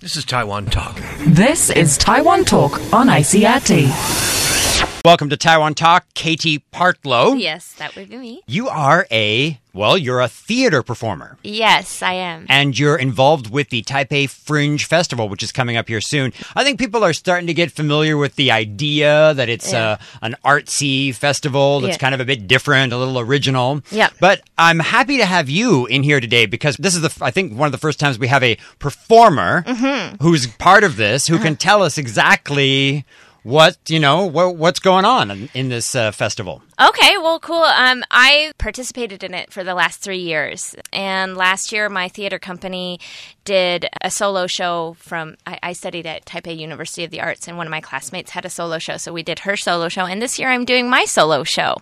This is Taiwan Talk. This is Taiwan Talk on ICRT. Welcome to Taiwan Talk, Katie Partlow. Yes, that would be me. You are a, well, you're a theater performer. Yes, I am. And you're involved with the Taipei Fringe Festival, which is coming up here soon. I think people are starting to get familiar with the idea that it's Yeah. uh, an artsy festival that's Yeah. kind of a bit different, a little original. Yeah. But I'm happy to have you in here today because this is the, I think, one of the first times we have a performer Mm-hmm. who's part of this Uh-huh. who can tell us exactly what, you know, what, what's going on in, in this uh, festival. Okay, well, cool. Um, I participated in it for the last three years, and last year my theater company did a solo show from. I, I studied at Taipei University of the Arts, and one of my classmates had a solo show, so we did her solo show, and this year I'm doing my solo show.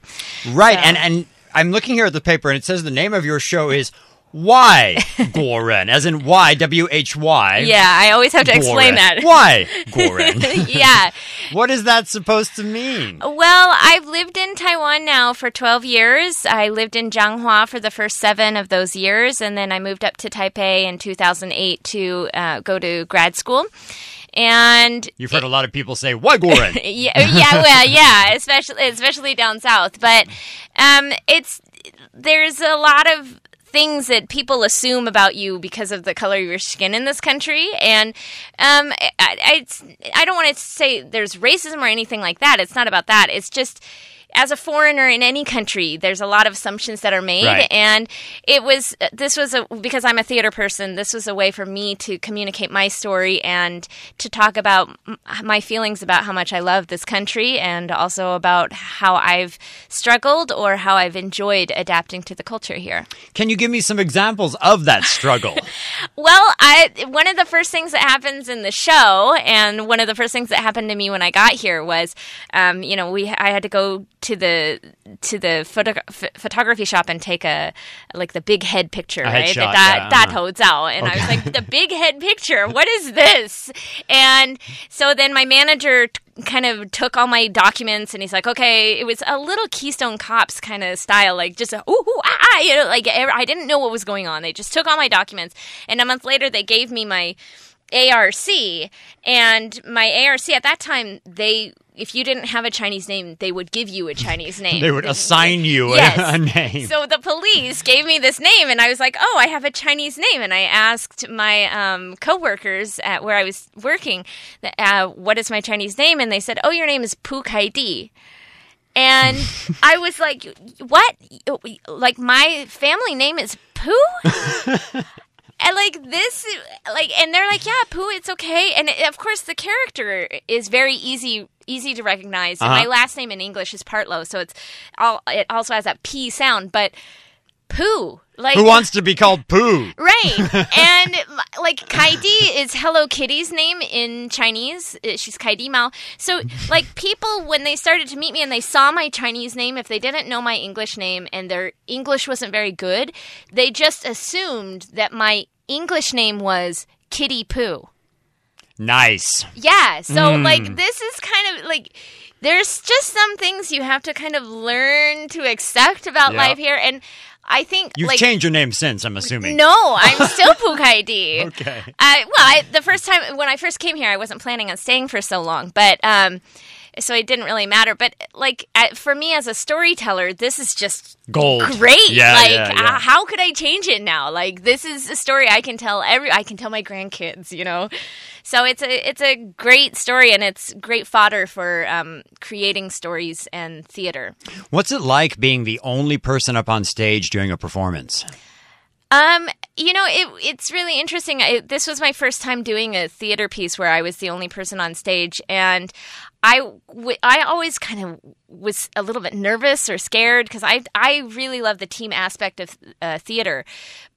Right, So- and and I'm looking here at the paper, and it says the name of your show is Why Goren, as in Y W H Y. Yeah, I always have to explain that. Why Goren? yeah. what is that supposed to mean? Well, I've lived in Taiwan now for 12 years. I lived in Changhua for the first seven of those years, and then I moved up to Taipei in 2008 to uh, go to grad school. And You've heard a lot of people say Why Goren. yeah, yeah, well, yeah, especially especially down south. But um, it's there's a lot of things that people assume about you because of the color of your skin in this country, and um, I, I, I don't want to say there's racism or anything like that. It's not about that. It's just. As a foreigner in any country, there's a lot of assumptions that are made, Right. and it was this was a because I'm a theater person. This was a way for me to communicate my story and to talk about my feelings about how much I love this country and also about how I've struggled or how I've enjoyed adapting to the culture here. Can you give me some examples of that struggle? Well, I one of the first things that happens in the show, and one of the first things that happened to me when I got here was, um, you know, we I had to go to the to the photo, ph- photography shop and take a like the big head picture, right? headshot, da, yeah, da uh-huh. 头照. and I was like, the big head picture. What is this? And so then my manager. T- kind of took all my documents and he's like okay it was a little keystone cops kind of style like just a ooh, ooh ah, ah you know like i didn't know what was going on they just took all my documents and a month later they gave me my ARC and my ARC at that time they if you didn't have a Chinese name they would give you a Chinese name. they would assign you a- Yes. a, name. So the police gave me this name, and I was like, "Oh, I have a Chinese name." And I asked my um, coworkers at where I was working, uh, "What is my Chinese name?" And they said, "Oh, your name is Pu Kai Di." And I was like, "What? Like my family name is Pooh?" and like this like and they're like yeah pooh it's okay and of course the character is very easy easy to recognize my Uh-huh. last name in english is partlow so it's all it also has that p sound but pooh like Who wants to be called Pooh? Right. and like Kaidi is Hello Kitty's name in Chinese. Uh, She's Kaidi Mao. So like people when they started to meet me and they saw my Chinese name, if they didn't know my English name and their English wasn't very good, they just assumed that my English name was Kitty Pooh. Nice. Yeah. So like this is kind of like there's just some things you have to kind of learn to accept about Yeah. life here and I think You've like changed your name since, I'm assuming. no, I'm still Pukaidi. Okay. I, well, I, the first time when I first came here, I wasn't planning on staying for so long, but um, so it didn't really matter. But like uh, for me as a storyteller, this is just Gold. great. Yeah, like, yeah, yeah. uh, how could I change it now? Like, this is a story I can tell every. I can tell my grandkids. You know, so it's a it's a great story and it's great fodder for um, creating stories and theater. What's it like being the only person up on stage during a performance? Um, you know, it, it's really interesting. I, this was my first time doing a theater piece where I was the only person on stage, and I, w- I always kind of was a little bit nervous or scared because I, I really love the team aspect of uh, theater.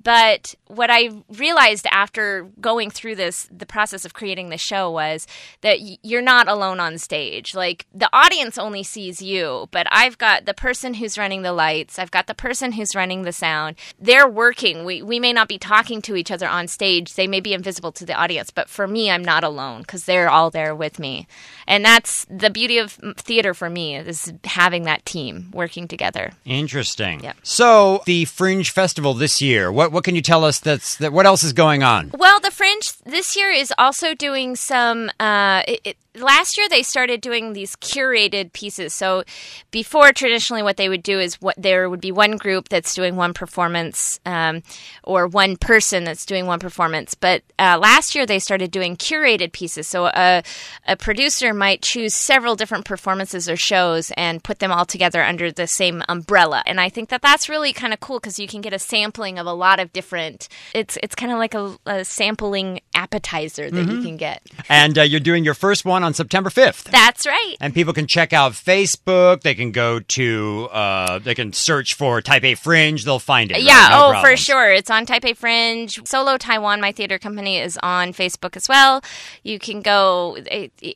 But what I realized after going through this, the process of creating the show was that y- you're not alone on stage. Like the audience only sees you, but I've got the person who's running the lights, I've got the person who's running the sound. They're working. We, we may not be talking to each other on stage, they may be invisible to the audience, but for me, I'm not alone because they're all there with me. And that's that's the beauty of theater for me is having that team working together. Interesting. Yep. So the Fringe Festival this year, what what can you tell us? That's that. What else is going on? Well, Fringe this year is also doing some. Uh, it, it, last year they started doing these curated pieces. So before, traditionally, what they would do is what there would be one group that's doing one performance, um, or one person that's doing one performance. But uh, last year they started doing curated pieces. So a, a producer might choose several different performances or shows and put them all together under the same umbrella. And I think that that's really kind of cool because you can get a sampling of a lot of different. It's it's kind of like a, a sampling appetizer that you can get. And uh, you're doing your first one on September 5th. That's right. And people can check out Facebook. They can go to, uh, they can search for Taipei Fringe. They'll find it. right? Yeah, No oh, for sure. It's on Taipei Fringe. Solo Taiwan, my theater company, is on Facebook as well. You can go.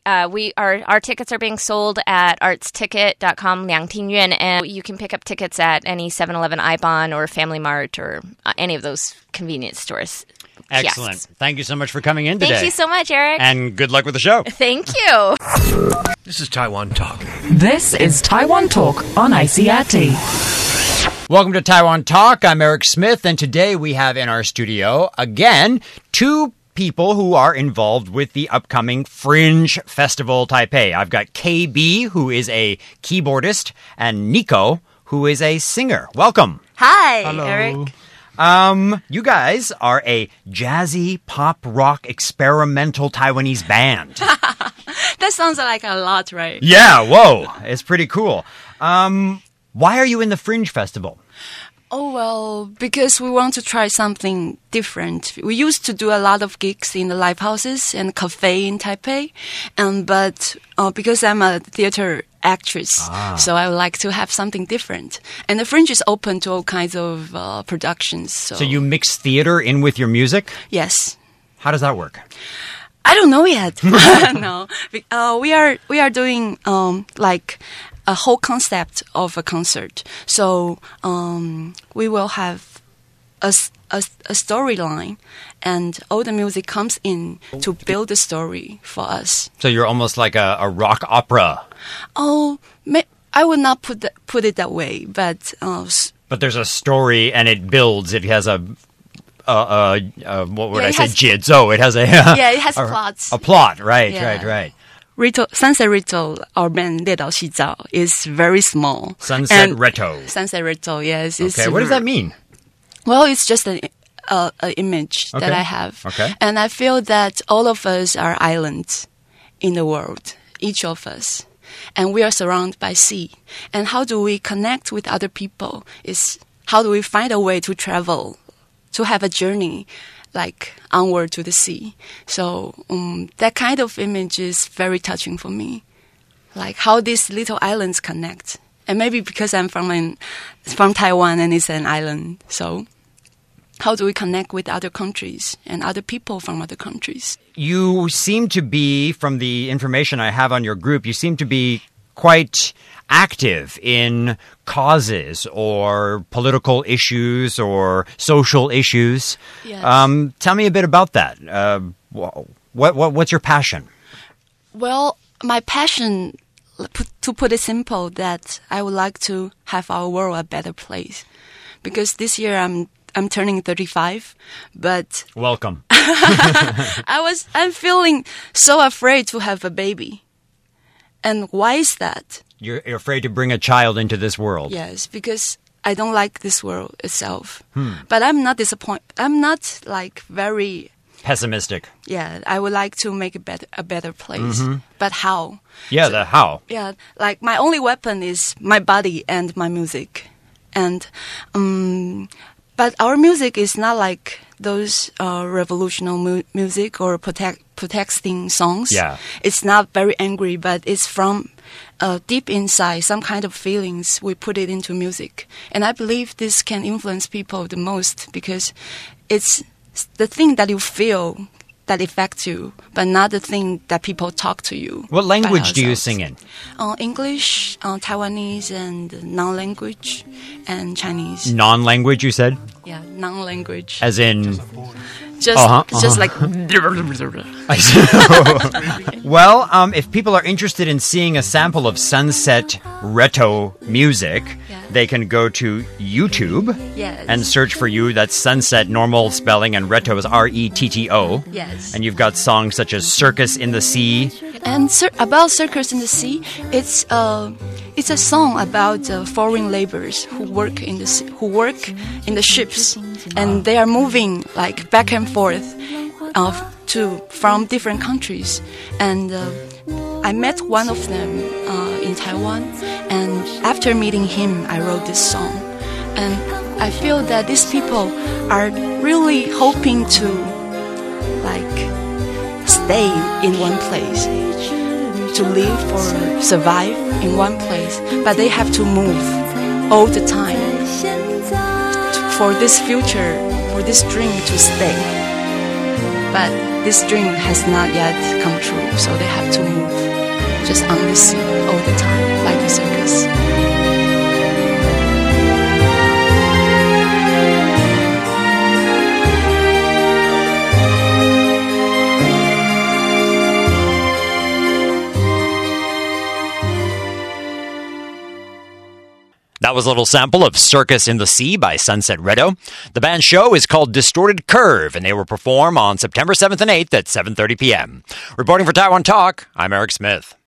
Uh, we our our tickets are being sold at artsticket.com, Liang Tingyuan, and you can pick up tickets at any 7-Eleven, iBon, or Family Mart, or uh, any of those convenience stores. Excellent. kiosks. Thank you so much for coming in today. Thank you so much, Eric. And good luck with the show. Thank you. This is Taiwan Talk. This is Taiwan Talk on ICRT. Welcome to Taiwan Talk. I'm Eric Smith, and today we have in our studio again two people who are involved with the upcoming Fringe Festival Taipei. I've got KB, who is a keyboardist, and Nico, who is a singer. Welcome. Hi, Eric. Um, you guys are a jazzy pop rock experimental Taiwanese band. That sounds like a lot, right? yeah, whoa, it's pretty cool. Um, why are you in the Fringe Festival? Oh, well, because we want to try something different. We used to do a lot of gigs in the live houses and cafe in Taipei. And, but uh, because I'm a theater actress, so I would like to have something different. And the Fringe is open to all kinds of uh, productions. So, So you mix theater in with your music? yes. How does that work? I don't know yet. no, uh, we are we are doing um, like a whole concept of a concert. So um, we will have a, a, a storyline, and all the music comes in to build the story for us. So you're almost like a, a rock opera. Oh, may, I would not put that, put it that way, but uh, but there's a story and it builds. It has a uh, uh, what would yeah, I say? Has, Oh, it has a yeah, it has a, plots. A plot, right, yeah. right, right. Retto, Sunset Retto, our band, 列岛洗澡, is very small. Sunset and Retto. Sunset Retto, yes. Okay, what does that mean? Well, it's just an uh, image that I have. Okay. And I feel that all of us are islands in the world, each of us. And we are surrounded by sea. And how do we connect with other people is how do we find a way to travel, to have a journey like onward to the sea. So um, that kind of image is very touching for me. Like how these little islands connect. And maybe because I'm from an, from Taiwan and it's an island, so how do we connect with other countries and other people from other countries? You seem to be, from the information I have on your group, you seem to be quite active in causes or political issues or social issues. Yes. Um, tell me a bit about that. Uh, what, what, what's your passion? Well, my passion, to put it simple, that I would like to have our world a better place. Because this year I'm I'm turning 35, but Welcome. I was I'm feeling so afraid to have a baby. And why is that? You're, you're afraid to bring a child into this world. Yes, because I don't like this world itself. Hmm. But I'm not disappointed. I'm not like very Pessimistic. yeah, I would like to make it better, a better place. But how? Yeah, the how. Yeah, like my only weapon is my body and my music. And, um, but our music is not like those uh, revolutionary mu- music or protect, protesting songs. Yeah. It's not very angry, but it's from uh, deep inside, some kind of feelings. We put it into music. And I believe this can influence people the most because it's the thing that you feel that affects you, but not the thing that people talk to you. What language do you sing in? Uh, English, uh, Taiwanese, and non-language, and Chinese. Non language, you said? Yeah, non-language. As in just Uh-huh, just like well, um, if people are interested in seeing a sample of Sunset Retto music, Yeah. they can go to YouTube Yes. and search for you. That's Sunset, normal spelling, and Retto is R E T T O. Yes. And you've got songs such as Circus in the Sea. And about Circus in the Sea, it's uh, it's a song about uh, foreign laborers who work in the who work in the ships, and they are moving like back and forth uh, to from different countries. And uh, I met one of them uh, in Taiwan, and after meeting him, I wrote this song. And I feel that these people are really hoping to like stay in one place to live or survive in one place, but they have to move all the time for this future, for this dream to stay. But this dream has not yet come true, so they have to move just on the sea all the time, That was a little sample of Circus in the Sea by Sunset Retto. The band's show is called Distorted Curve, and they will perform on September 7th and 8th at 7.30 p.m. Reporting for Taiwan Talk, I'm Eric Smith.